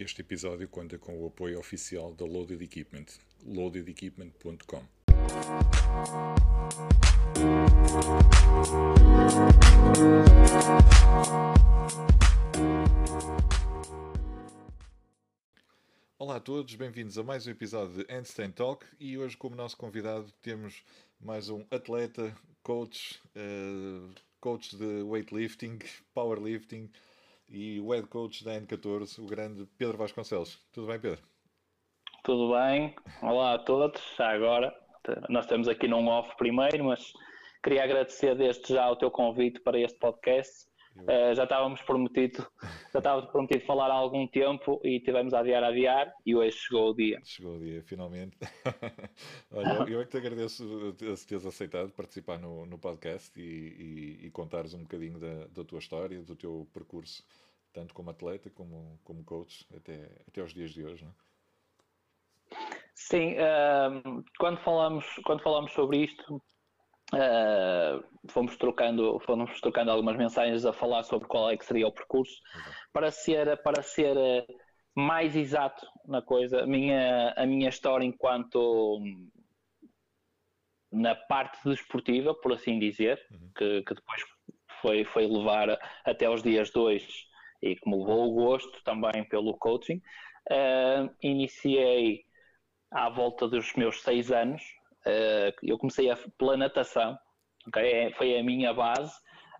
Este episódio conta com o apoio oficial da Loaded Equipment, loadedequipment.com. Olá a todos, bem-vindos a mais um episódio de Handstand Talk e hoje como nosso convidado temos mais um atleta, coach, uh, coach de weightlifting, powerlifting e o head coach da N14, o grande Pedro Vasconcelos. Tudo bem, Pedro? Tudo bem, olá a todos. Já agora, nós estamos aqui num off primeiro, mas queria agradecer desde já o teu convite para este podcast Uh, já estávamos prometido, já estávamos prometido falar há algum tempo e tivemos a adiar, a adiar e hoje chegou o dia. Chegou o dia, finalmente. Olha, eu é que te agradeço teres aceitado participar no, no podcast e, e, e contares um bocadinho da, da tua história, do teu percurso, tanto como atleta como, como coach, até, até aos dias de hoje, não é? Sim, uh, quando, falamos, quando falamos sobre isto, Uh, fomos trocando fomos trocando algumas mensagens a falar sobre qual é que seria o percurso uhum. para ser para ser eh, mais exato na coisa a minha a minha história enquanto na parte desportiva por assim dizer uhum. que, que, depois foi foi levar até aos dias dois e que me levou o gosto também pelo coaching uh, iniciei à volta dos meus seis anos Uh, eu comecei a, pela natação, okay? É, foi a minha base.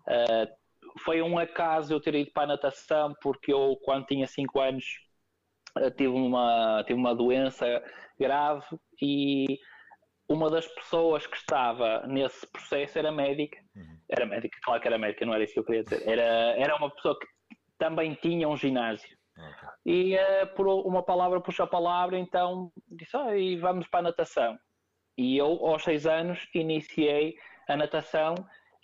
Uh, foi um acaso eu ter ido para a natação, porque eu, quando tinha 5 anos, uh, tive, uma, tive uma doença grave e uma das pessoas que estava nesse processo era médica. Uhum. Era médica, claro que era médica, não era isso que eu queria dizer. Era, era uma pessoa que também tinha um ginásio. Okay. E uh, por uma palavra puxa a palavra, então disse: oh, e vamos para a natação. E eu, aos seis anos, iniciei a natação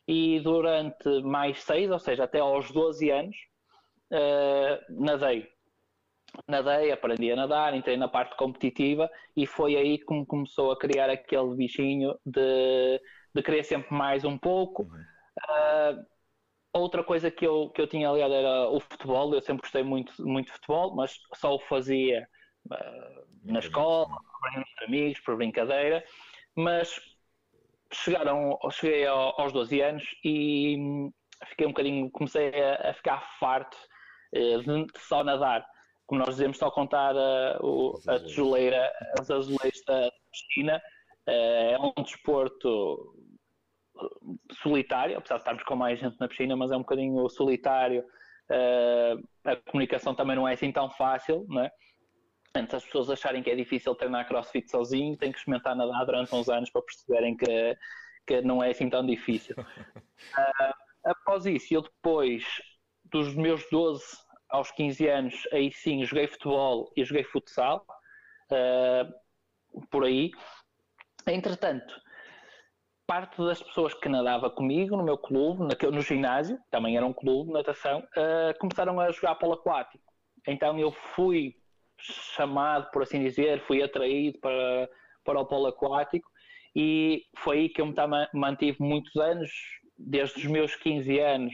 e durante mais seis, ou seja, até aos 12 anos, uh, nadei. Nadei, aprendi a nadar, entrei na parte competitiva e foi aí que me começou a criar aquele bichinho de, de querer sempre mais um pouco. Uh, outra coisa que eu, que eu tinha aliado era o futebol, eu sempre gostei muito, muito de futebol, mas só o fazia uh, na escola, por amigos, por brincadeira, mas chegaram, cheguei aos 12 anos e fiquei um bocadinho, comecei a, ficar farto eh, de só nadar. Como nós dizemos, só contar a, a tijoleira, os azulejos da piscina. Eh, é um desporto solitário, apesar de estarmos com mais gente na piscina, mas é um bocadinho solitário. Eh, a comunicação também não é assim tão fácil, não é? As pessoas acharem que é difícil treinar crossfit sozinho, têm que experimentar nadar durante uns anos para perceberem que, que não é assim tão difícil. uh, após isso, eu depois dos meus 12 aos 15 anos, aí sim joguei futebol e joguei futsal, uh, por aí. Entretanto, parte das pessoas que nadava comigo no meu clube, naquele, no ginásio, também era um clube de natação, uh, começaram a jogar polo aquático. Então eu fui chamado, por assim dizer, fui atraído para, para o polo aquático e foi aí que eu me mantive muitos anos, desde os meus 15 anos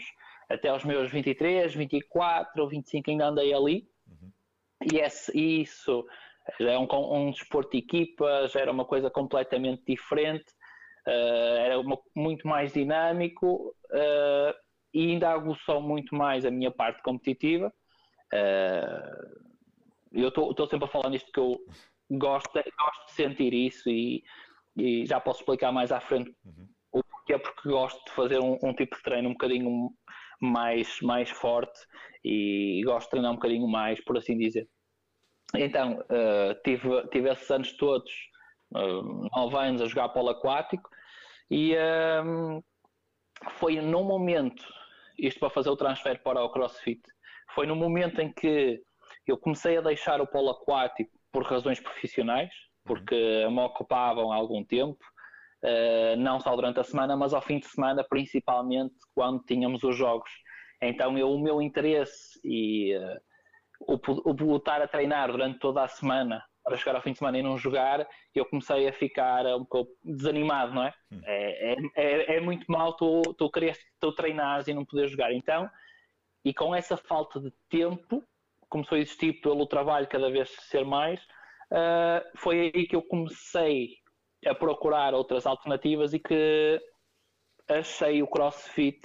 até os meus 23, 24 ou 25 ainda andei ali. Uhum. E esse, isso já é um, um desporto de equipa, já era uma coisa completamente diferente, uh, era uma, muito mais dinâmico uh, e ainda aguçou muito mais a minha parte competitiva. Uh, eu estou sempre a falar nisto que eu gosto, gosto de sentir isso e, e, já posso explicar mais à frente uhum. o porquê, porque gosto de fazer um, um, tipo de treino um bocadinho mais, mais forte e gosto de treinar um bocadinho mais, por assim dizer. Então, uh, tive, tive esses anos todos, uh, nove anos, a jogar polo aquático e uh, foi num momento, isto para fazer o transfer para o CrossFit, foi no momento em que eu comecei a deixar o polo aquático por razões profissionais, porque me ocupavam há algum tempo, uh, não só durante a semana, mas ao fim de semana, principalmente quando tínhamos os jogos. Então eu, o meu interesse e uh, o, o voltar a treinar durante toda a semana para chegar ao fim de semana e não jogar, eu comecei a ficar um pouco desanimado, não é? Hum. É, é, é, muito mal tu, tu queres tu treinares e não poder jogar. Então, e com essa falta de tempo, começou a existir pelo trabalho cada vez ser mais, uh, foi aí que eu comecei a procurar outras alternativas e que achei o CrossFit,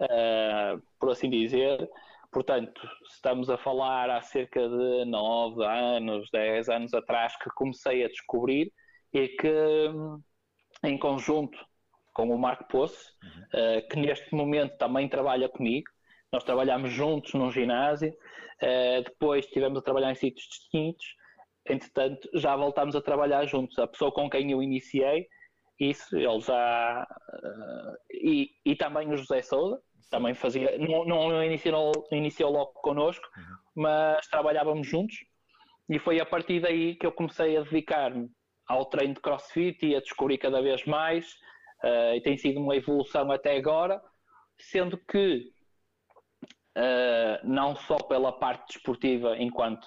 uh, por assim dizer. Portanto, estamos a falar há cerca de 9 anos, 10 anos atrás que comecei a descobrir e que em conjunto com o Marco Poço, uhum. uh, que neste momento também trabalha comigo, nós trabalhamos juntos num ginásio, uh, depois estivemos a trabalhar em sítios distintos, entretanto já voltámos a trabalhar juntos. A pessoa com quem eu iniciei, isso, ele já. Uh, e, e também o José Souza, também fazia. Não, não iniciou, iniciou logo connosco, uhum. mas trabalhávamos juntos. E foi a partir daí que eu comecei a dedicar-me ao treino de crossfit e a descobrir cada vez mais. Uh, e tem sido uma evolução até agora, sendo que uh, não só pela parte desportiva, enquanto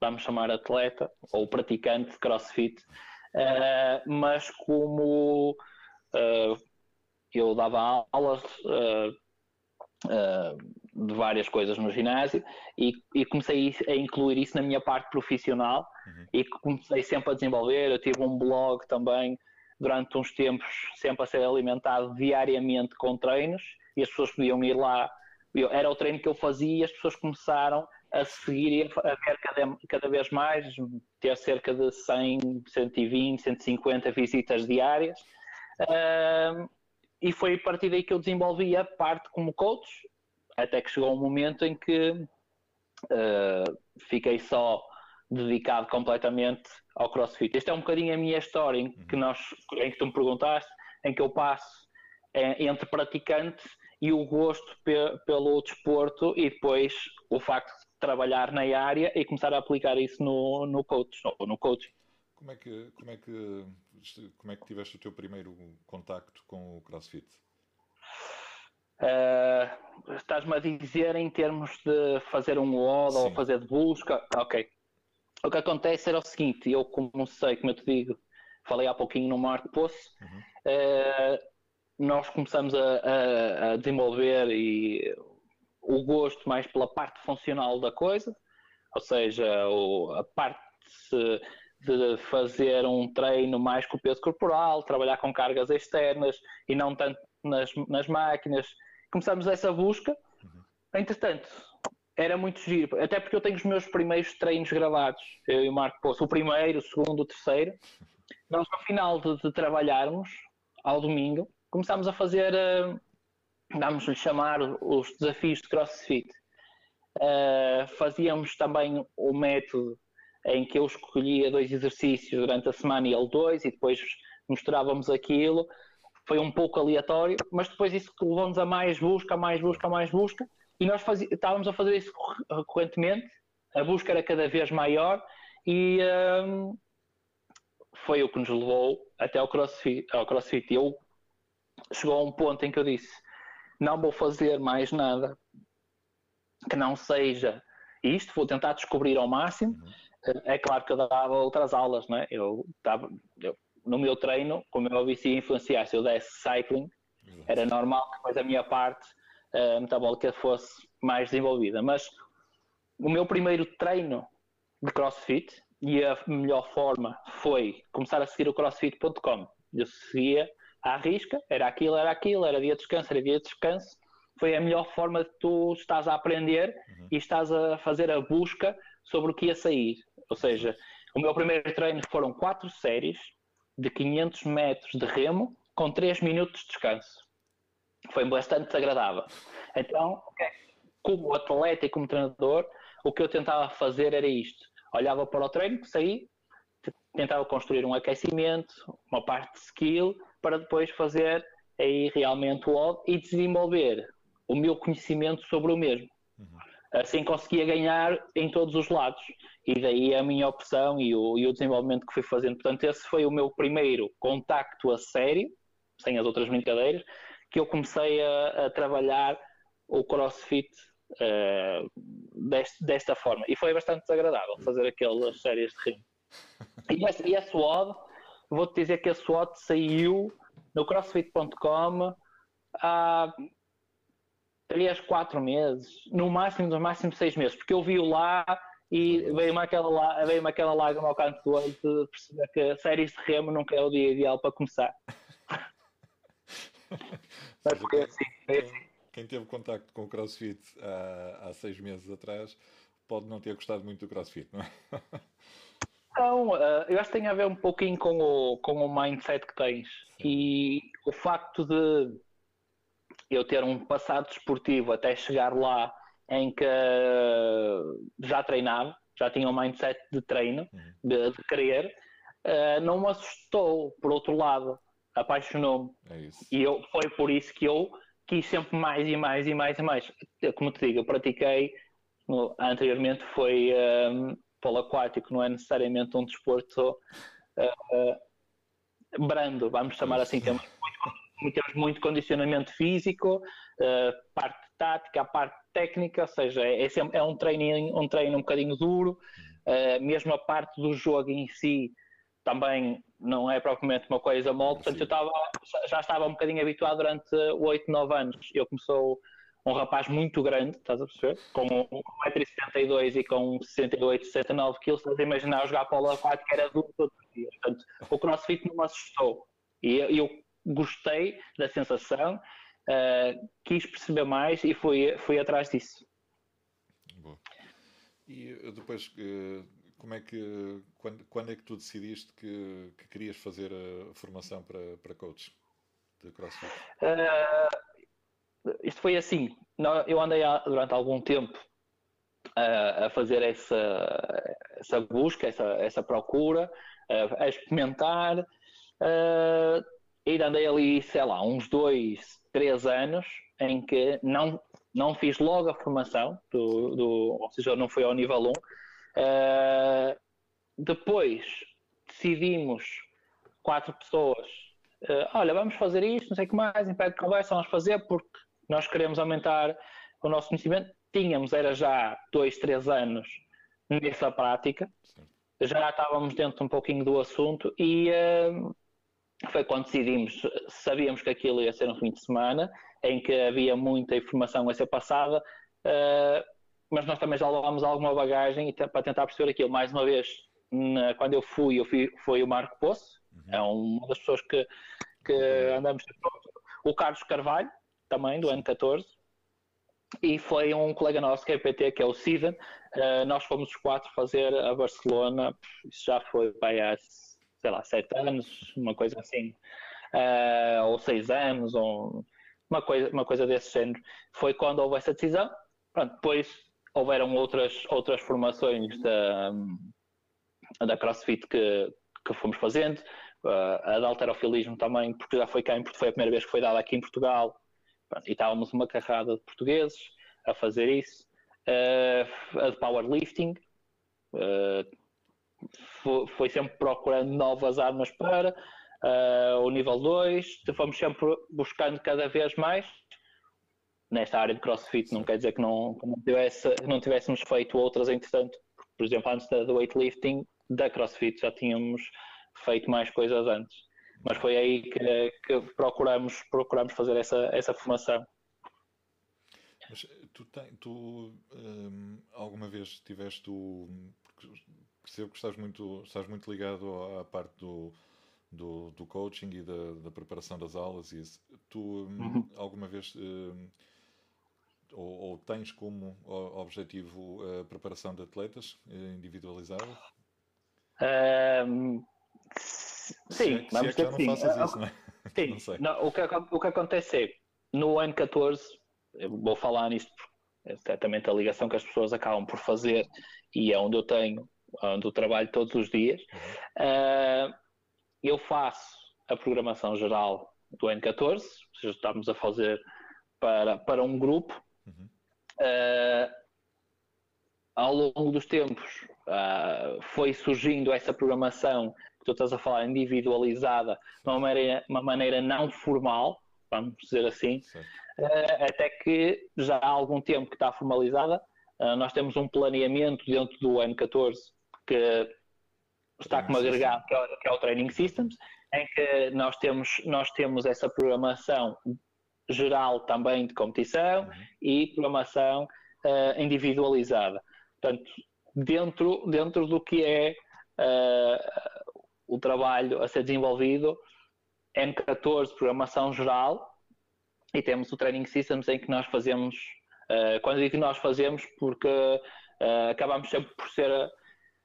vamos chamar atleta ou praticante de crossfit, uh, mas como uh, eu dava aulas de várias coisas no ginásio e, e, comecei a incluir isso na minha parte profissional uhum. e comecei sempre a desenvolver. Eu tive um blog também durante uns tempos, sempre a ser alimentado diariamente com treinos e as pessoas podiam ir lá eu, era o treino que eu fazia e as pessoas começaram a seguir e a ver cada, cada vez mais, ter cerca de 100, 120, 150 visitas diárias. Uh, e foi a partir daí que eu desenvolvi a parte como coach, até que chegou um momento em que uh, fiquei só dedicado completamente ao CrossFit. Esta é um bocadinho a minha história em que, nós, em que tu me perguntaste, em que eu passo é, entre praticantes e o gosto pe pelo desporto e depois o facto de trabalhar na área e começar a aplicar isso no, no coach, no, no coaching. Como é que como é que como é que tiveste o teu primeiro contacto com o CrossFit? Uh, Estás-me a dizer em termos de fazer um WOD ou fazer de busca? Ok. O que acontece era o seguinte, eu como sei, como eu te digo, falei há pouquinho no Marco Poço, uhum. uh, nós começamos a, a, a desenvolver e o gosto mais pela parte funcional da coisa, ou seja, o, a parte de fazer um treino mais com o peso corporal, trabalhar com cargas externas e não tanto nas, nas máquinas. Começamos essa busca. Uhum. Entretanto, era muito giro, até porque eu tenho os meus primeiros treinos gravados, eu e o Marco Poço, o primeiro, o segundo, o terceiro. Nós, no final de, de trabalharmos, ao domingo, começámos a fazer, uh, vamos-lhe chamar os desafios de CrossFit. Uh, fazíamos também o método em que eu escolhia dois exercícios durante a semana e ele dois, e depois mostrávamos aquilo. Foi um pouco aleatório, mas depois isso levou-nos a mais busca, mais busca, mais busca, e nós estávamos a fazer isso recorrentemente. A busca era cada vez maior e um, foi o que nos levou até ao CrossFit. Ao CrossFit. Eu chegou a um ponto em que eu disse: não vou fazer mais nada que não seja isto, vou tentar descobrir ao máximo. Uhum. É claro que eu dava outras aulas, não é? Eu, dava, eu no meu treino, como eu ouvi se influenciar, se eu desse cycling, era normal que depois a minha parte uh, metabólica fosse mais desenvolvida. Mas o meu primeiro treino de CrossFit e a melhor forma foi começar a seguir o CrossFit.com. Eu seguia à risca, era aquilo, era aquilo, era dia de descanso, era dia de descanso. Foi a melhor forma de tu estás a aprender uhum. e estás a fazer a busca sobre o que ia sair. Ou seja, o meu primeiro treino foram quatro séries de 500 metros de remo com 3 minutos de descanso. Foi bastante agradável. Então, como atleta e como treinador, o que eu tentava fazer era isto. Olhava para o treino, saí, tentava construir um aquecimento, uma parte de skill, para depois fazer aí realmente o OD e desenvolver o meu conhecimento sobre o mesmo. Uhum. Assim conseguia ganhar em todos os lados. E daí a minha opção e o, e o desenvolvimento que fui fazendo. Portanto, esse foi o meu primeiro contacto a sério, sem as outras brincadeiras, que eu comecei a, a trabalhar o CrossFit uh, deste, desta forma. E foi bastante desagradável fazer aquelas séries de ringue. E esse, e esse WOD vou-te dizer que a SWOT saiu no crossfit.com há três, quatro meses, no máximo, no máximo seis meses, porque eu vi-o lá e veio-me aquela, veio aquela lágrima ao canto do olho de perceber que séries de remo nunca é o dia ideal para começar. Mas assim, assim. Quem teve contacto com o CrossFit há, há seis meses atrás pode não ter gostado muito do CrossFit, não é? Eh, eu acho que tem a ver um pouquinho com o, com o mindset que tens Sim. e o facto de eu ter um passado desportivo até chegar lá em que já treinava, já tinha um mindset de treino, uhum. de, de querer, uh, não me assustou, por outro lado, apaixonou-me. É e eu, foi por isso que eu quis sempre mais e mais e mais e mais. Como te digo, eu pratiquei, anteriormente foi um, ehm, polo aquático, não é necessariamente um desporto uh, brando, vamos chamar assim, temos muito, temos muito condicionamento físico, uh, parte tática, a parte técnica, ou seja, é, é, sempre, é um, treino, um treino um bocadinho duro, uh, mesmo a parte do jogo em si também não é propriamente uma coisa mole, portanto eu estava, já estava um bocadinho habituado durante 8, 9 anos. Eu começou um rapaz muito grande, estás a perceber? Com 1,72m e com 68, 69 kg, estás a imaginar jogar polo aquático era duro todos os dias. Portanto, o crossfit não me assustou. E eu, gostei da sensação, uh, quis perceber mais e fui, fui atrás disso. Boa. E depois, uh como é que quando, quando é que tu decidiste que, que querias fazer a formação para, para coach de CrossFit? Uh, foi assim, eu andei durante algum tempo a, fazer essa, essa busca, essa, essa procura, a, experimentar, e andei ali, sei lá, uns dois, três anos em que não, não fiz logo a formação, do, do, ou seja, não fui ao nível 1, Uh, depois decidimos, quatro pessoas, uh, olha, vamos fazer isto, não sei o que mais, em pé de conversa, vamos fazer porque nós queremos aumentar o nosso conhecimento. Tínhamos, era já dois, três anos nessa prática, já estávamos dentro um pouquinho do assunto e uh, foi quando decidimos, sabíamos que aquilo ia ser um fim de semana, em que havia muita informação a ser passada, uh, mas nós também já levámos alguma bagagem para tentar perceber aquilo. Mais uma vez, na, quando eu fui, eu fui, foi o Marco Poço, uhum. é uma das pessoas que, que andamos. O Carlos Carvalho, também, do N14, e foi um colega nosso que é PT, que é o Steven. Uh, nós fomos os quatro fazer a Barcelona, isso já foi vai, há, sei lá, sete anos, uma coisa assim, uh, ou seis anos, ou uma coisa, uma coisa desse género. Foi quando houve essa decisão. Pronto, depois houveram outras, outras formações da, da CrossFit que, que fomos fazendo, uh, a de alterofilismo também, porque já foi cá em, foi a primeira vez que foi dada aqui em Portugal, Pronto, e estávamos uma carrada de portugueses a fazer isso, uh, a de powerlifting, uh, foi, foi, sempre procurando novas armas para o nível 2, fomos sempre buscando cada vez mais nesta área de crossfit, não quer dizer que não, que não, tivesse, não tivéssemos feito outras entretanto. Por exemplo, antes da, do weightlifting, da crossfit já tínhamos feito mais coisas antes. Mas foi aí que, que procuramos, procuramos fazer essa, essa formação. Mas tu, tem, tu hum, alguma vez tiveste o. Percebo que estás muito, estás muito ligado à parte do, do, do coaching e da, da preparação das aulas e isso. Tu hum, uhum. alguma vez hum, ou, ou tens como objetivo a preparação de atletas eh, individualizada? Um, sim, é vamos dizer que assim. Isso, não é? Sim, não o, que, o que acontece é, no N14, eu vou falar nisto porque é certamente a ligação que as pessoas acabam por fazer e é onde eu tenho, onde eu trabalho todos os dias. Uhum. Uh, eu faço a programação geral do N14, ou seja, estamos a fazer para, para um grupo Uhum. Uh, ao longo dos tempos uh, foi surgindo essa programação que tu estás a falar individualizada de uma maneira, uma maneira não formal, vamos dizer assim, uh, até que já há algum tempo que está formalizada. nós temos um planeamento dentro do N14 que está como agregado, que é, que é o Training Systems, em que nós temos, nós temos essa programação geral também de competição uhum. e programação uh, individualizada. Portanto, dentro, dentro do que é uh, o trabalho a ser desenvolvido, N14, programação geral, e temos o Training Systems em que nós fazemos, uh, quando digo que nós fazemos, porque acabamos sempre por ser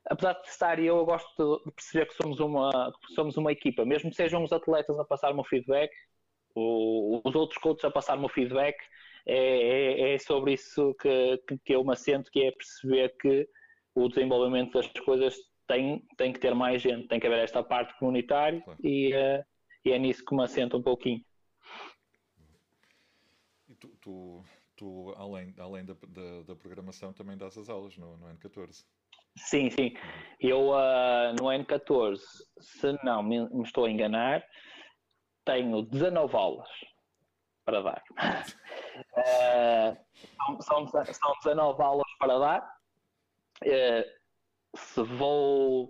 apesar de estar eu, eu gosto de perceber que somos uma, somos uma equipa, mesmo que sejam os atletas a passar-me o feedback, os outros coaches a passar-me o feedback, é, é, é sobre isso que, que, que, eu me assento, que é perceber que o desenvolvimento das coisas tem, tem que ter mais gente, tem que haver esta parte comunitária claro. e, uh, e, é nisso que me assento um pouquinho. E tu, tu, tu além, além da, da, da, programação, também dás as aulas no, no N14? Sim, sim. Eu uh, no N14, se não me, me, estou a enganar, tenho 19 aulas para dar. uh, são, são, são 19 aulas para dar. Uh, se vou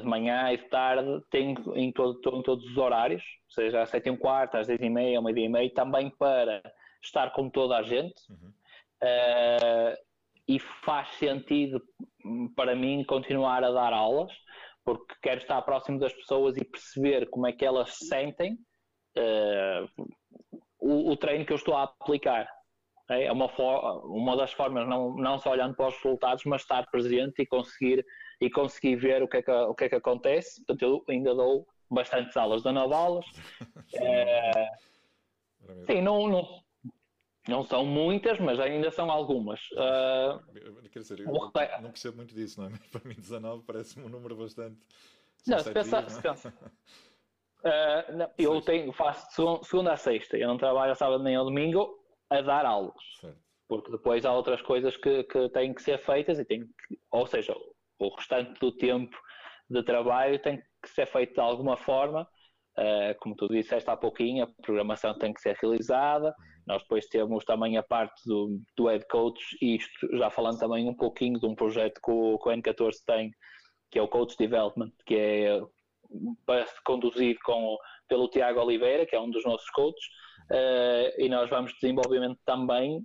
de manhã e de tarde, tenho em, todo, em todos os horários, seja às 7 e um quarto, às 10 e meia, ao meio-dia e meio, também para estar com toda a gente. Uhum. Uh, e faz sentido para mim continuar a dar aulas, porque quero estar próximo das pessoas e perceber como é que elas sentem uh, o, o, treino que eu estou a aplicar. É uma, uma das formas, não, não só olhando para os resultados, mas estar presente e conseguir, e conseguir ver o que, é que, o que é que acontece. Portanto, eu ainda dou bastantes aulas, dou nove aulas. é, sim, não, não, não são muitas, mas ainda são algumas. Uh, Quer dizer, eu não percebo muito disso, não é? Mas para mim 19 parece-me um número bastante. Não, se pensar. É? se pensa. Uh, não, eu tenho, faço segunda a sexta, eu não trabalho sábado nem ao domingo a dar aulas. Certo. Porque depois há outras coisas que, que têm que ser feitas e tem que, ou seja, o restante do tempo de trabalho tem que ser feito de alguma forma. Uh, como tu disseste há pouquinho, a programação tem que ser realizada, nós depois temos também a parte do, do head coach, e isto já falando também um pouquinho de um projeto que o, que o N14 tem, que é o Coach Development, que é conduzido com, pelo Tiago Oliveira, que é um dos nossos coaches, uh, e nós vamos desenvolvimento também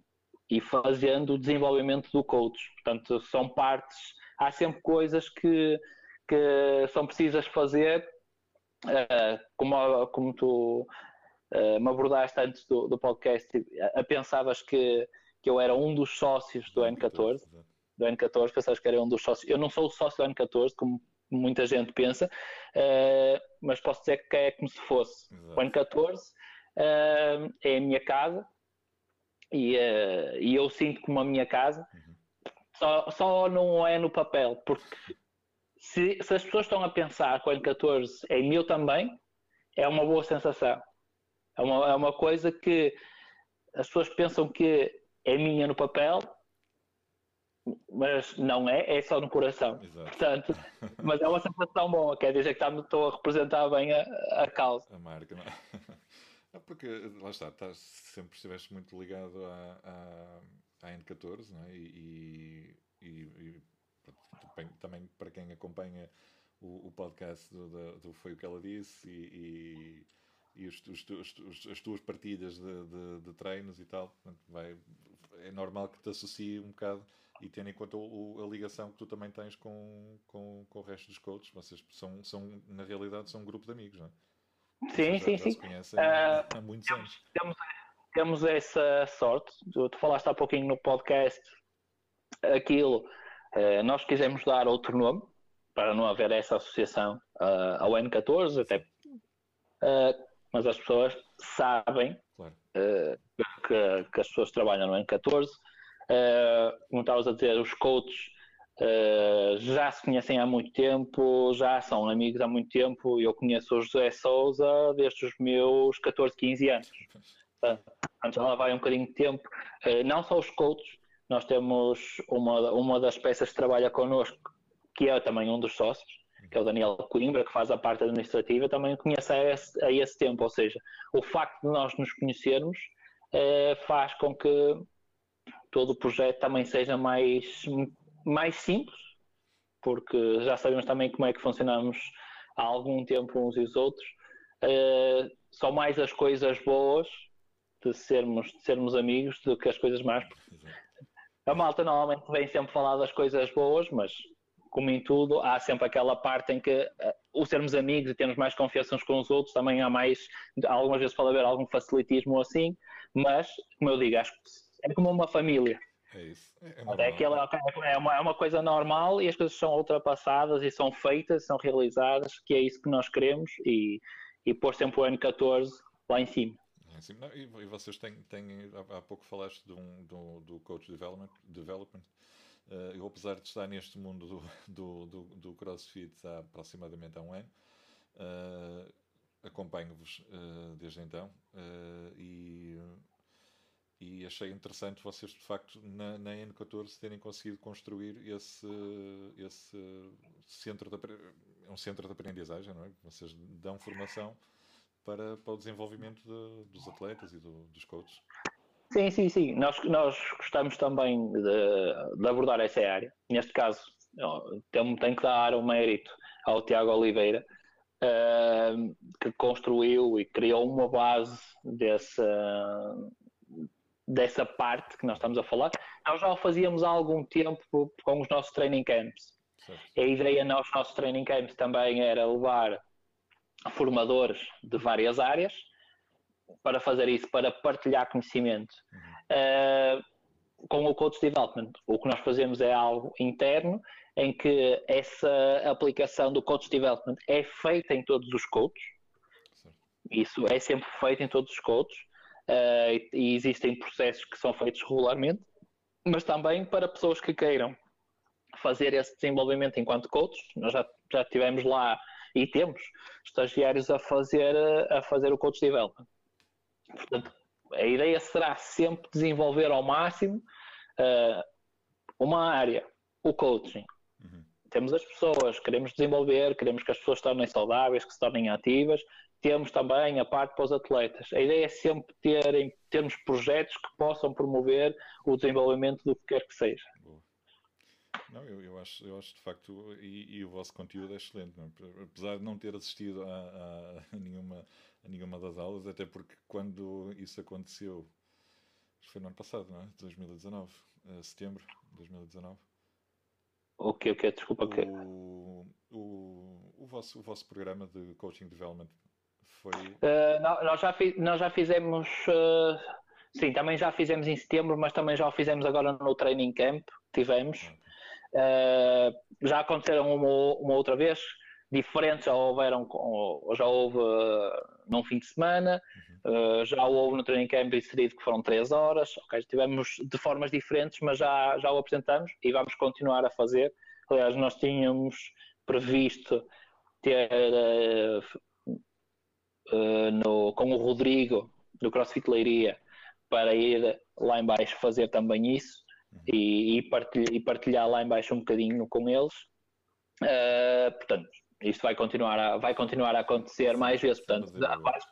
e fazendo o desenvolvimento do coach. Portanto, são partes, há sempre coisas que, que são precisas fazer, uh, como, como tu uh, me abordaste antes do, do podcast, a, a, pensavas que, que eu era um dos sócios do N14, do N14, pensavas que era um dos sócios. Eu não sou o sócio do N14, como muita gente pensa, uh, mas posso dizer que é como se fosse. Exato. O N14 uh, é a minha casa e, uh, e eu sinto como a minha casa, uhum. só, só não é no papel, porque se, se as pessoas estão a pensar que o N14 é meu também, é uma boa sensação. É uma, é uma coisa que as pessoas pensam que é minha no papel, mas não é, é só no coração. Exato. Portanto, mas é uma sensação boa, quer dizer que estou a representar bem a, a causa. A marca, não é? É porque, lá está, estás, sempre estiveste muito ligado à, à, à N14, não é? E, e, e, também para quem acompanha o, o podcast do, do, do, Foi o que ela disse e, e os, os, os, as tuas partilhas de, de, de, treinos e tal. Vai, é normal que te associe um bocado e tendo em conta o, a ligação que tu também tens com, com, com o resto dos coaches. Vocês são, são, na realidade, são um grupo de amigos, não é? Sim, sim, sim. conhecem uh, há muitos temos, anos. Temos, temos essa sorte. Tu, falaste há pouquinho no podcast aquilo. Uh, nós quisemos dar outro nome para não haver essa associação uh, ao N14, até uh, mas as pessoas sabem claro. que, que, as pessoas trabalham no N14. Uh, como estavas a dizer, os coaches uh, já se conhecem há muito tempo, já são amigos há muito tempo. Eu conheço o José Souza desde os meus 14, 15 anos. Antes já lá vai um bocadinho de tempo. Uh, não só os coaches, nós temos uma, uma das peças que trabalha connosco, que é também um dos sócios, que é o Daniel Coimbra, que faz a parte administrativa, também conhece a esse, a esse tempo. Ou seja, o facto de nós nos conhecermos eh, faz com que todo o projeto também seja mais, mais simples, porque já sabemos também como é que funcionamos há algum tempo uns e os outros. Eh, são mais as coisas boas de sermos, de sermos amigos do que as coisas más. A malta normalmente vem sempre falar das coisas boas, mas como em tudo, há sempre aquela parte em que uh, o sermos amigos e termos mais confiança uns com os outros, também há mais, algumas vezes pode haver algum facilitismo assim, mas, como eu digo, acho que é como uma família. É isso. É, é, aquela, é, uma, é uma coisa normal e as coisas são ultrapassadas e são feitas, são realizadas, que é isso que nós queremos e, e pôr sempre o N14 lá em cima. Não, e, e, vocês têm, têm, há pouco falaste de um, do, do coach development, development Uh, eu, apesar de estar neste mundo do, do, do, do CrossFit há aproximadamente há um ano, uh, acompanho-vos uh, desde então e, e achei interessante vocês, de facto, na, na N14 terem conseguido construir esse, esse centro de, um centro de aprendizagem, não é? Vocês dão formação para, para o desenvolvimento de, dos atletas e do, dos coaches. Sim, sim, sim. Nós, nós gostamos também de, de abordar essa área. Neste caso, tenho, tenho que dar o mérito ao Tiago Oliveira, uh, que construiu e criou uma base dessa, dessa parte que nós estamos a falar. Nós já o fazíamos há algum tempo com os nossos training camps. Certo. A ideia nos nossos training camps também era levar formadores de várias áreas para fazer isso, para partilhar conhecimento. Uh, com o Coach Development, o que nós fazemos é algo interno, em que essa aplicação do Coach Development é feita em todos os coaches. Isso é sempre feito em todos os coaches. Uh, e existem processos que são feitos regularmente, mas também para pessoas que queiram fazer esse desenvolvimento enquanto coaches. Nós já, já tivemos lá e temos estagiários a fazer, a fazer o Coach Development. Portanto, a ideia será sempre desenvolver ao máximo uh, uma área, o coaching. Uhum. Temos as pessoas, queremos desenvolver, queremos que as pessoas se tornem saudáveis, que se tornem ativas. Temos também a parte para os atletas. A ideia é sempre terem, termos projetos que possam promover o desenvolvimento do que quer que seja. Não, eu, eu, acho, eu acho de facto, e, e o vosso conteúdo é excelente, não? É? apesar de não ter assistido a, a, a nenhuma a nenhuma das aulas, até porque quando isso aconteceu, foi no ano passado, não é? 2019, uh, setembro de 2019. O que, o que? Desculpa, o que? O, o, o, vosso, o vosso programa de Coaching Development foi. Uh, nós, já fi, nós já fizemos. Uh, sim, também já fizemos em setembro, mas também já o fizemos agora no Training Camp que tivemos. Uh, já aconteceram uma, uma outra vez, diferentes já houveram, já houve num fim de semana, uhum. uh, já houve no training camp inserido que foram 3 horas, ok, tivemos de formas diferentes, mas já, já o apresentamos e vamos continuar a fazer. Aliás, nós tínhamos previsto ter uh, uh, no, com o Rodrigo do CrossFit Leiria para ir lá embaixo fazer também isso uhum. e, e, partilhar, e, partilhar, lá embaixo um bocadinho com eles. portanto, isto vai continuar a, vai continuar a acontecer mais vezes, portanto, vais,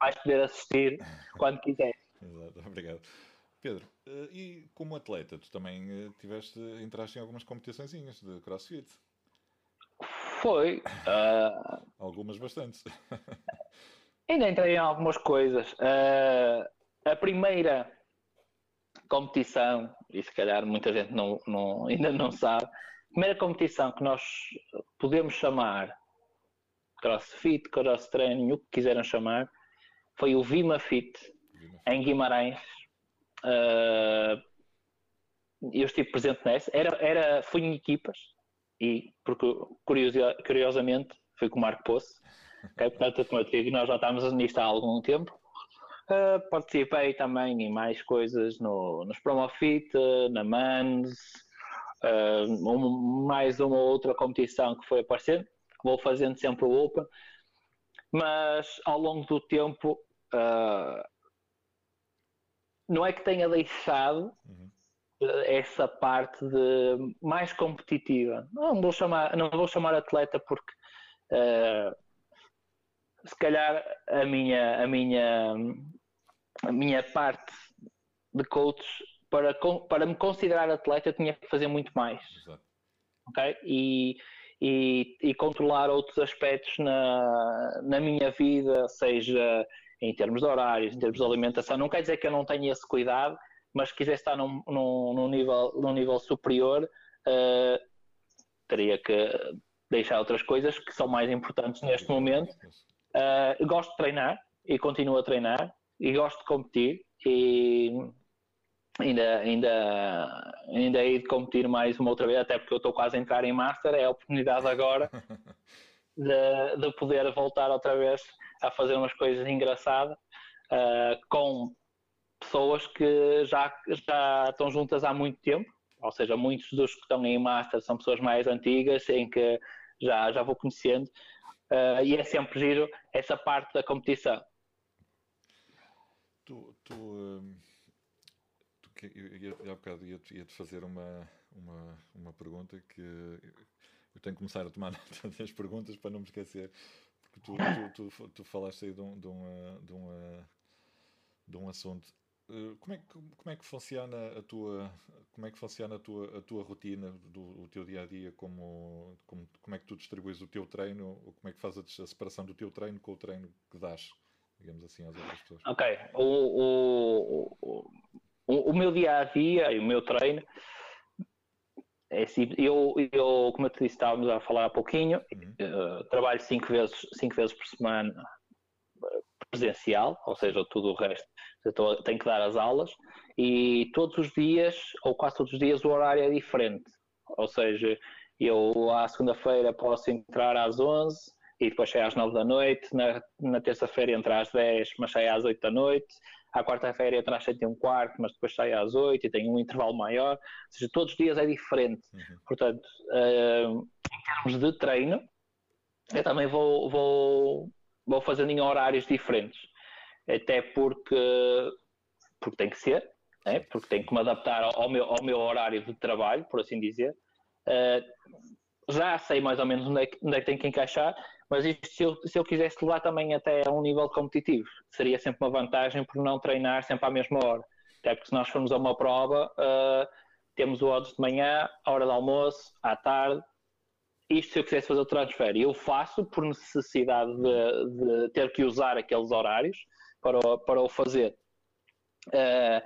vais poder assistir quando quiser. Exato, obrigado. Pedro, eh, e como atleta, tu também eh, tiveste, entraste em algumas competições de crossfit? Foi. Uh... Algumas bastantes. ainda entrei em algumas coisas. Uh, a primeira competição, e se calhar muita gente não, não, ainda não sabe, primeira competição que nós podemos chamar crossfit, cross training, o que quiseram chamar, foi o Vima Fit em Guimarães. Uh, eu estive presente nessa. Era, era, fui em equipas e, porque curiosamente, fui com o Marco Poço. Okay? Portanto, como eu digo, nós já estamos nisto há algum tempo. Uh, participei também em mais coisas no, nos Promofit, na Mans, uh, um, mais uma outra competição que foi aparecendo, vou fazendo sempre o Open, mas ao longo do tempo uh, não é que tenha deixado uhum. Essa parte de mais competitiva. Não vou chamar, não vou chamar atleta porque uh, se calhar a minha, a minha, a minha parte de coach para, para me considerar atleta, eu tinha que fazer muito mais. Exato. Ok? E, e, e, controlar outros aspectos na, na minha vida, seja em termos de horários, em termos de alimentação. Não quer dizer que eu não tenha esse cuidado, mas se quiser estar num, num, num nível, num nível superior, uh, teria que deixar outras coisas que são mais importantes neste momento. Uh, gosto de treinar e continuo a treinar e gosto de competir e ainda, ainda, ainda hei de competir mais uma outra vez, até porque eu estou quase a entrar em Master, é a oportunidade agora de, de poder voltar outra vez a fazer umas coisas engraçadas uh, com pessoas que já, já estão juntas há muito tempo, ou seja, muitos dos que estão em Master são pessoas mais antigas, em que já, já vou conhecendo, uh, e é sempre giro essa parte da competição. Tu, tu, um, tu eu, há bocado ia-te ia fazer uma, uma, uma pergunta que eu tenho que começar a tomar nota das perguntas para não me esquecer, porque tu, tu, tu, tu falaste aí de um, de, uma, de, uma, de um assunto eh, como é, que, como é que funciona a tua como é que funciona a tua, a tua rotina do o teu dia a dia? Como, como como é que tu distribuis o teu treino? Ou como é que fazes a, a separação do teu treino com o treino que dás digamos assim às outras pessoas? Ok. O, o, o, o meu dia a dia e o meu treino é assim, eu, eu, como eu te disse, estávamos a falar há pouquinho, uhum. uh, trabalho cinco vezes, cinco vezes por semana presencial, ou seja, tudo o resto eu tenho que dar as aulas e todos os dias, ou quase todos os dias, o horário é diferente. Ou seja, eu à segunda-feira posso entrar às 11 e depois sair às 9 da noite, na, na terça-feira entrar às 10, mas sair às 8 da noite, à quarta-feira entrar às 7 e um quarto, mas depois sair às 8 e tenho um intervalo maior. Ou seja, todos os dias é diferente. Uhum. Portanto, uh, em termos de treino, eu também vou, vou, vou fazendo em horários diferentes até porque, porque tem que ser, né? porque tenho que me adaptar ao meu, ao meu horário de trabalho, por assim dizer. Uh, já sei mais ou menos onde é, que, onde é que tenho que encaixar, mas isto, se, eu, se eu quisesse levar também até a um nível competitivo, seria sempre uma vantagem por não treinar sempre à mesma hora. Até porque se nós formos a uma prova, uh, temos o odds de manhã, a hora do almoço, à tarde. Isto se eu quisesse fazer o transfer, eu faço por necessidade de, de ter que usar aqueles horários, para o, para o fazer. Uh,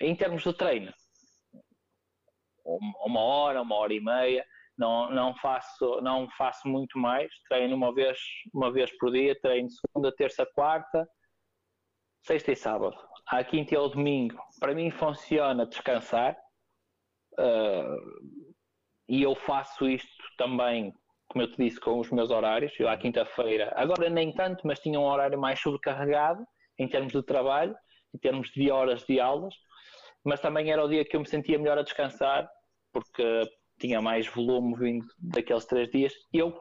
em termos de treino, uma hora, uma hora e meia, não, não, faço, não faço muito mais, treino uma vez, uma vez por dia, treino segunda, terça, quarta, sexta e sábado. À quinta e ao domingo, para mim funciona descansar, uh, e eu faço isto também, como eu te disse, com os meus horários. Eu à quinta-feira, agora nem tanto, mas tinha um horário mais sobrecarregado, em termos de trabalho, em termos de horas de aulas, mas também era o dia que eu me sentia melhor a descansar, porque tinha mais volume vindo daqueles três dias. Eu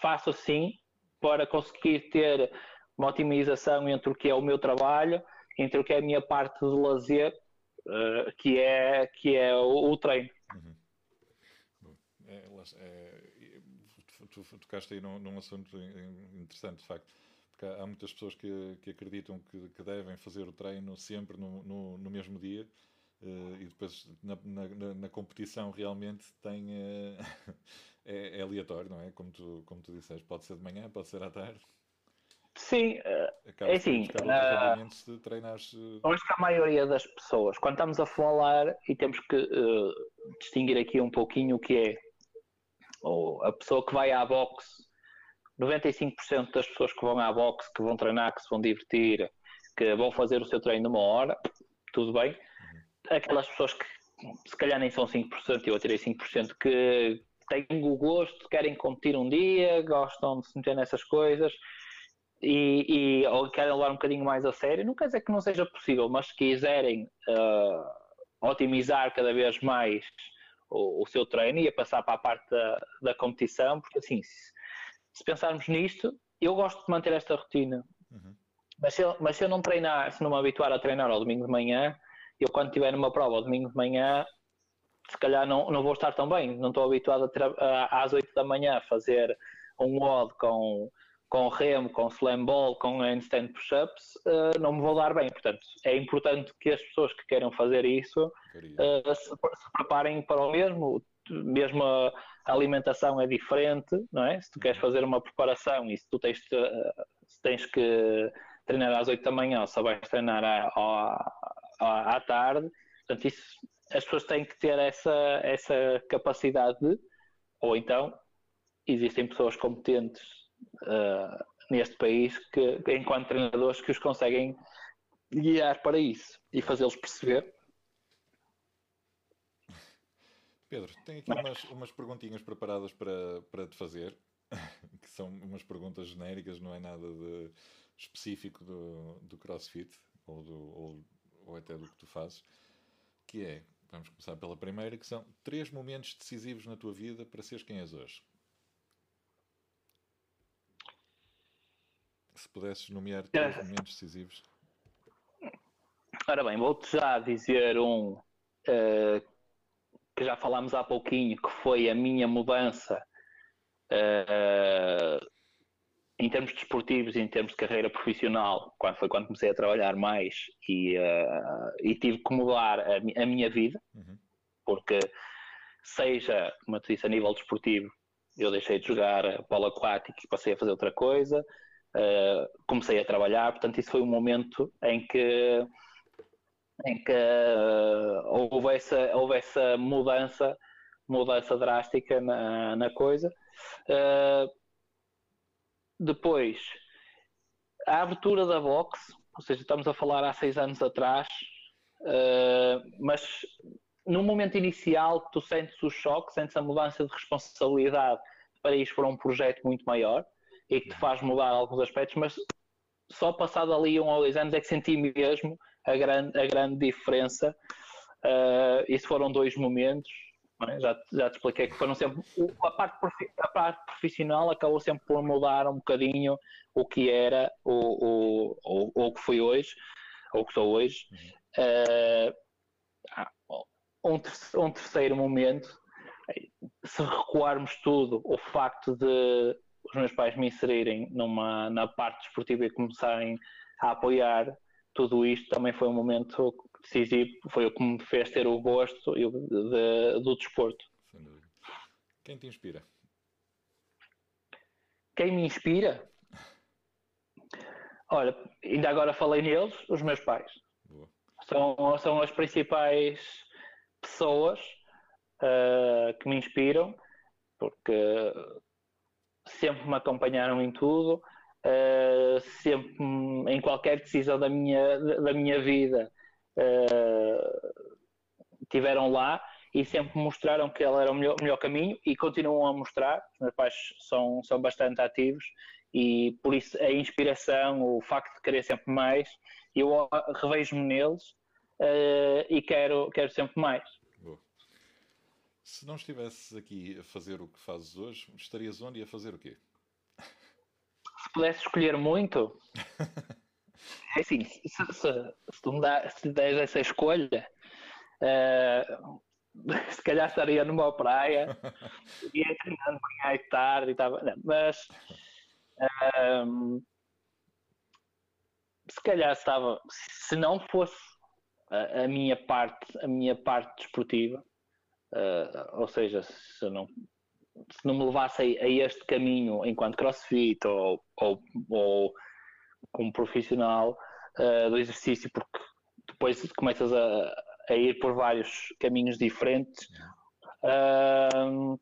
faço assim para conseguir ter uma otimização entre o que é o meu trabalho, entre o que é a minha parte de lazer, uh, que é, que é o, o treino. Uhum. É, é, tu, tu tocaste aí num, num assunto interessante, de facto porque há muitas pessoas que, que acreditam que, que, devem fazer o treino sempre no, no, no mesmo dia uh, e depois na, na, na, competição realmente tem uh, é, é, aleatório, não é? Como tu, como tu disseste, pode ser de manhã, pode ser à tarde. Sim, uh, é assim. Uh, se treinares, acho que a maioria das pessoas, quando estamos a falar e temos que distinguir aqui um pouquinho o que é ou a pessoa que vai à boxe 95% das pessoas que vão à boxe, que vão treinar, que se vão divertir, que vão fazer o seu treino numa hora, tudo bem. Aquelas pessoas que se calhar nem são 5%, eu tirei 5%, que têm o gosto, querem competir um dia, gostam de se meter nessas coisas e, e ou querem levar um bocadinho mais a sério. Não quer dizer que não seja possível, mas se quiserem uh, otimizar cada vez mais o, o, seu treino e a passar para a parte da, da competição, porque assim, se pensarmos nisto, eu gosto de manter esta rotina. Uhum. Mas, se eu, mas se eu não treinar, se não me habituar a treinar ao domingo de manhã, eu quando estiver numa prova ao domingo de manhã, se calhar não, não vou estar tão bem. Não estou habituado a ter, a, às 8 da manhã a fazer um WOD com, com remo, com slam ball, com handstand push-ups, uh, não me vou dar bem. Portanto, é importante que as pessoas que queiram fazer isso uh, se, se, preparem para o mesmo. Mesmo a, alimentação é diferente, não é? Se tu queres fazer uma preparação e se tu tens, se tens que treinar às 8 da manhã ou só vais treinar à, à, à tarde. Portanto, isso, as pessoas têm que ter essa, essa capacidade de, ou então existem pessoas competentes uh, neste país que, enquanto treinadores, que os conseguem guiar para isso e fazê-los perceber. Pedro, tenho aqui umas, umas perguntinhas preparadas para, para te fazer, que são umas perguntas genéricas, não é nada de específico do, do CrossFit ou, do, ou, ou até do que tu fazes, que é, vamos começar pela primeira, que são três momentos decisivos na tua vida para seres quem és hoje. Se pudesses nomear três momentos decisivos. Ora bem, vou-te já dizer um uh, que já falámos há pouquinho, que foi a minha mudança uh, em termos desportivos e em termos de carreira profissional, quando foi quando comecei a trabalhar mais e, uh, e tive que mudar a, a minha vida, uhum. porque seja, como eu disse, a nível desportivo, eu deixei de jogar bola aquática e passei a fazer outra coisa, uh, comecei a trabalhar, portanto isso foi um momento em que em que uh, houve, essa, houve essa mudança, mudança drástica na, na coisa. Uh, depois, a abertura da box, ou seja, estamos a falar há seis anos atrás, mas no momento inicial tu sentes o choque, sentes a mudança de responsabilidade para ir para um projeto muito maior e que te faz mudar alguns aspectos, mas só passado ali um ou dois anos é que senti mesmo a grande, a grande diferença. Uh, isso foram dois momentos, é? já, já te expliquei que foram sempre. A parte, a parte profissional acabou sempre por mudar um bocadinho o que era o, o, o, o que fui hoje, ou que sou hoje. Uh, um, um terceiro momento, se recuarmos tudo, o facto de os meus pais me inserirem numa, na parte desportiva e começarem a apoiar tudo isto também foi um momento decisivo, foi o que me fez ter o gosto de, de, do desporto. Sem dúvida. Quem te inspira? Quem me inspira? Olha, ainda agora falei neles, os meus pais. São, são as principais pessoas uh, que me inspiram, porque sempre me acompanharam em tudo, uh, sempre em qualquer decisão da minha, da minha vida uh, tiveram lá e sempre mostraram que ela era o melhor, melhor, caminho e continuam a mostrar. Os meus pais são, são bastante ativos e por isso a inspiração, o facto de querer sempre mais, eu revejo-me neles uh, e quero, quero sempre mais. Se não estivesses aqui a fazer o que fazes hoje, estarias onde e a fazer o quê? se pudesse escolher muito, é assim, se, se, se tu me dá, se des essa escolha, uh, se calhar estaria numa praia, ia treinando manhã e tarde e estava. mas uh, se calhar estava, se não fosse a, a minha parte, a minha parte desportiva, uh, ou seja, se não se não me levasse a, a este caminho enquanto crossfit ou, ou, ou como profissional uh, do exercício, porque depois começas a, a, ir por vários caminhos diferentes. Uh,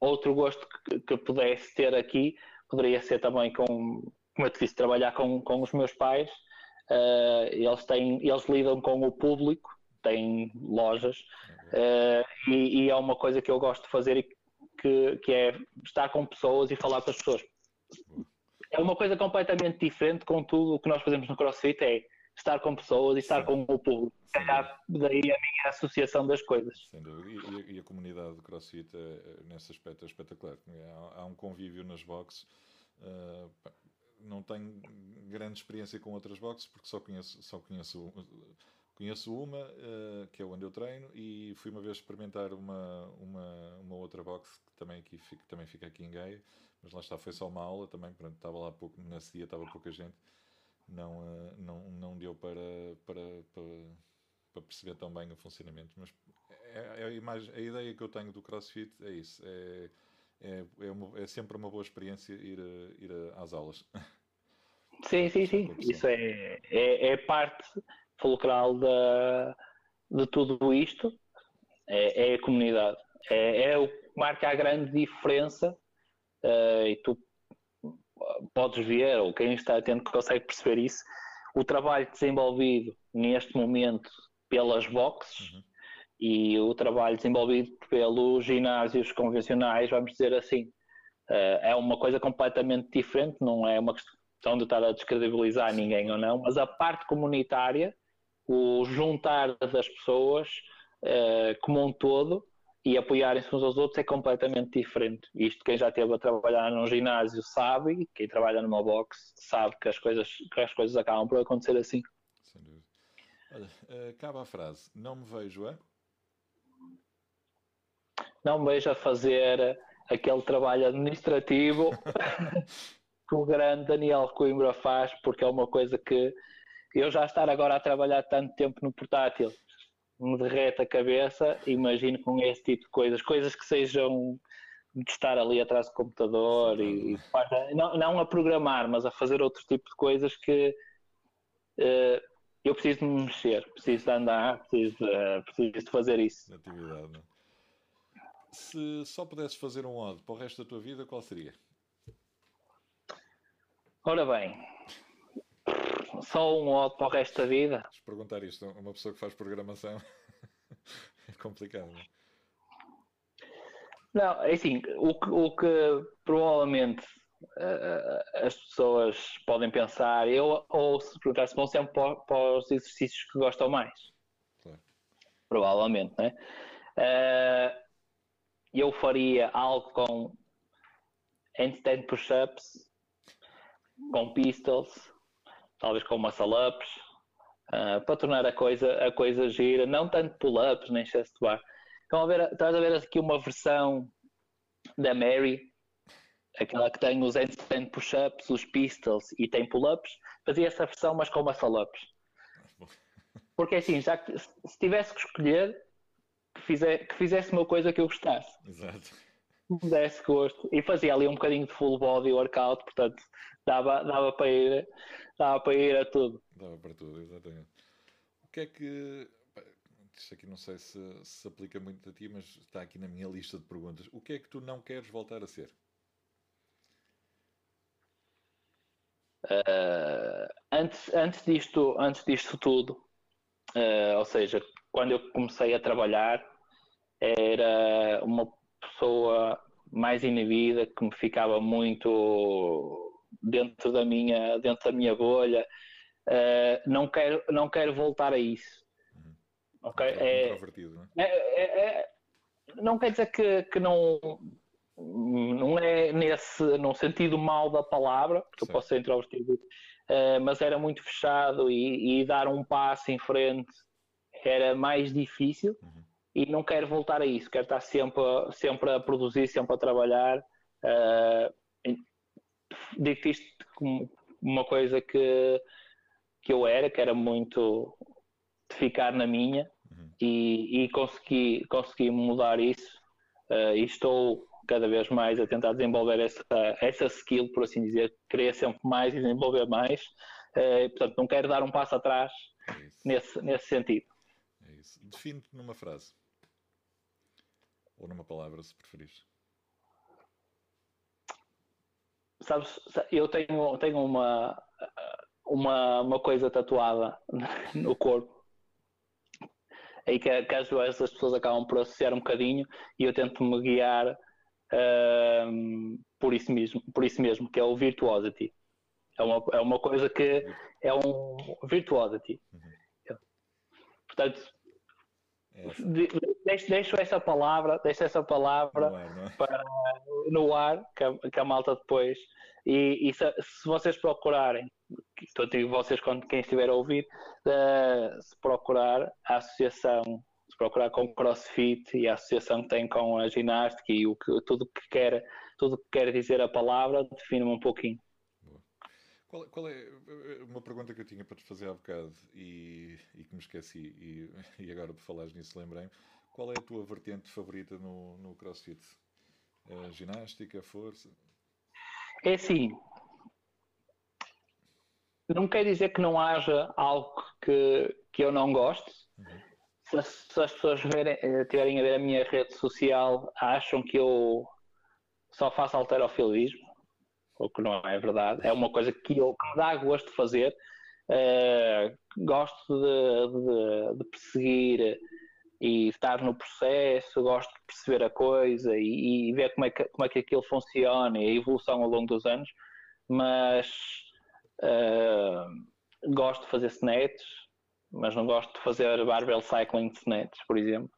outro gosto que, que, pudesse ter aqui poderia ser também com, como eu te disse, trabalhar com, com os meus pais. Eles, têm, eles lidam com o público, têm lojas, uh, e, e, é uma coisa que eu gosto de fazer e que, que é estar com pessoas e falar com as pessoas. É uma coisa completamente diferente com tudo o que nós fazemos no CrossFit, é estar com pessoas e estar Sim. com o público. Calhar daí a minha associação das coisas. Sem dúvida. E, e, a comunidade do CrossFit, é, nesse aspecto, é espetacular. Há, há um convívio nas boxes. Uh, não tenho grande experiência com outras boxes porque só conheço, só conheço Conheço uma, uh, que é onde eu treino, e fui uma vez experimentar uma, uma, uma outra box que também, aqui, que também fica aqui em Gaia, mas lá está, foi só uma aula também, pronto, estava lá pouco, nesse dia estava pouca gente, não, uh, não, não deu para, para, para, para, perceber tão bem o funcionamento, mas é, é a, imagem, a ideia que eu tenho do CrossFit é isso, é, é, é, uma, é sempre uma boa experiência ir, ir às aulas. Sim, sim, sim. Isso é, é, é parte fulcral da, de tudo isto. É, é a comunidade. É, é, o que marca a grande diferença. Uh, e tu podes ver, ou quem está atento consegue perceber isso. O trabalho desenvolvido neste momento pelas boxes uhum. e o trabalho desenvolvido pelos ginásios convencionais, vamos dizer assim, uh, é uma coisa completamente diferente. Não é uma questão de estar a descredibilizar ninguém ou não, mas a parte comunitária o juntar das pessoas uh, como um todo e apoiarem-se uns aos outros é completamente diferente. Isto quem já esteve a trabalhar num ginásio sabe, quem trabalha numa box sabe que as coisas, que as coisas acabam por acontecer assim. Sem dúvida. Olha, eh, acaba a frase. Não me vejo a... Não me vejo a fazer aquele trabalho administrativo que o grande Daniel Coimbra faz, porque é uma coisa que eu já estar agora a trabalhar tanto tempo no portátil me derrete a cabeça, imagino com esse tipo de coisas, coisas que sejam de estar ali atrás do computador e, e não, não, a programar, mas a fazer outro tipo de coisas que uh, eu preciso de me mexer, preciso de andar, preciso de, uh, preciso de fazer isso. Atividade? É? Se só pudesses fazer um odd para o resto da tua vida, qual seria? Ora bem, só um odd para o resto da vida? Vamos perguntar isto a uma pessoa que faz programação. é complicado, não é? Não, é assim, o que, o que provavelmente uh, as pessoas podem pensar, eu, ou se perguntar se vão sempre para, para, os exercícios que gostam mais. Claro. Provavelmente, né? Uh, eu faria algo com handstand push-ups, com pistols, talvez com muscle-ups, uh, para tornar a coisa, a coisa gira, não tanto pull-ups nem chest bar. Estão a ver, estás a ver aqui uma versão da Mary, aquela que tem os handstand push-ups, os pistols e tem pull-ups, fazia essa versão, mas com muscle-ups. Porque assim, já que se tivesse que escolher, que, fizer, que fizesse uma coisa que eu gostasse. Exato. Me desse gosto. E fazia ali um bocadinho de full body workout, portanto, dava, dava para ir dava para ir a tudo. Dava para tudo, exatamente. O que é que. Isto aqui não sei se se aplica muito a ti, mas está aqui na minha lista de perguntas. O que é que tu não queres voltar a ser? Uh, antes, antes, disto, antes disto tudo, uh, ou seja, quando eu comecei a trabalhar, era uma pessoa mais inibida que me ficava muito dentro da minha, dentro da minha bolha. Uh, não, quero, não quero voltar a isso. Uhum. Ok? É, é, é, é, é, não quer dizer que, que não, não é nesse, no sentido mal da palavra, porque Sim. eu posso ser introvertido, uh, mas era muito fechado e, e, dar um passo em frente era mais difícil. Uhum. E não quero voltar a isso, quero estar sempre, sempre a produzir, sempre a trabalhar. Uh, digo isto como uma coisa que, que eu era, que era muito de ficar na minha uhum. e, e, consegui, consegui mudar isso uh, e estou cada vez mais a tentar desenvolver essa, essa skill, por assim dizer, querer sempre mais e desenvolver mais. Uh, portanto, não quero dar um passo atrás é nesse, nesse sentido. É isso. Define-te numa frase. Ou numa palavra, se preferires. sabes, eu tenho, tenho uma, uma, uma coisa tatuada no corpo aí que, que às vezes as pessoas acabam por associar um bocadinho e eu tento me guiar uh, por, isso mesmo, por isso mesmo, que é o virtuosity. É uma, é uma coisa que é um virtuosity. Uhum. Portanto, Deixo, deixo, essa palavra, deixo essa palavra no ar, é? para, no ar que, a, que a malta depois. E, e se, se, vocês procurarem, estou a dizer vocês quando quem estiver a ouvir, uh, se procurar a associação, se procurar com o CrossFit e a associação que tem com a ginástica e o que, tudo que quer, tudo que quer dizer a palavra, define-me um pouquinho. Qual, qual, é uma pergunta que eu tinha para te fazer há bocado e, e que me esqueci e, e agora por falares nisso lembrei-me. Qual é a tua vertente favorita no, no CrossFit? A ginástica, força? É assim. não quer dizer que não haja algo que, que eu não goste. Uhum. Se, se, as pessoas verem, eh, tiverem a ver a minha rede social, acham que eu só faço alterofilismo, o que não é verdade. É uma coisa que, eu, que me dá gosto de fazer. Uh, gosto de, de, de, perseguir e estar no processo, gosto de perceber a coisa e, e, ver como é, que, como é que aquilo funciona e a evolução ao longo dos anos, mas uh, gosto de fazer snets, mas não gosto de fazer barbell cycling de snets, por exemplo.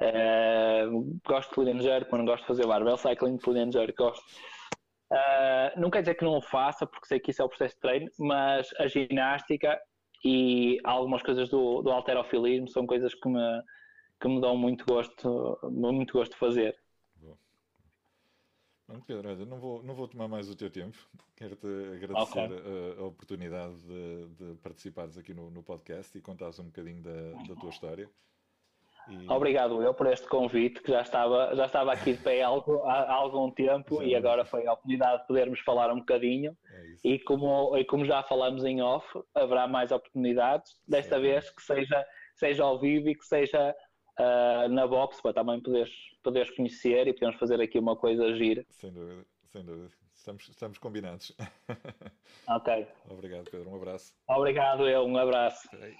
Uh, gosto de clean and jerk, mas não gosto de fazer barbell cycling de clean and jerk. Gosto. Uh, não quer dizer que não o faça, porque sei que isso é o processo de treino, mas a ginástica e algumas coisas do, do alterofilismo são coisas que me, que me dão muito gosto, muito gosto de fazer. Pronto, Pedro, olha, não vou, não vou tomar mais o teu tempo. Quero-te agradecer okay. a, a, oportunidade de, de, participares aqui no, no podcast e contares um bocadinho da, da tua história. E... Obrigado eu por este convite, que já estava, já estava aqui de pé há, há algum tempo e agora foi a oportunidade de podermos falar um bocadinho. É e, como, e como já falamos em off, haverá mais oportunidades, desta vez que seja, seja ao vivo e que seja uh, na box para também poderes, poderes conhecer e podemos fazer aqui uma coisa gira. Sem dúvida, sem dúvida. Estamos, estamos combinados. Ok. Obrigado, Pedro. Um abraço. Obrigado, eu. Um abraço. Okay.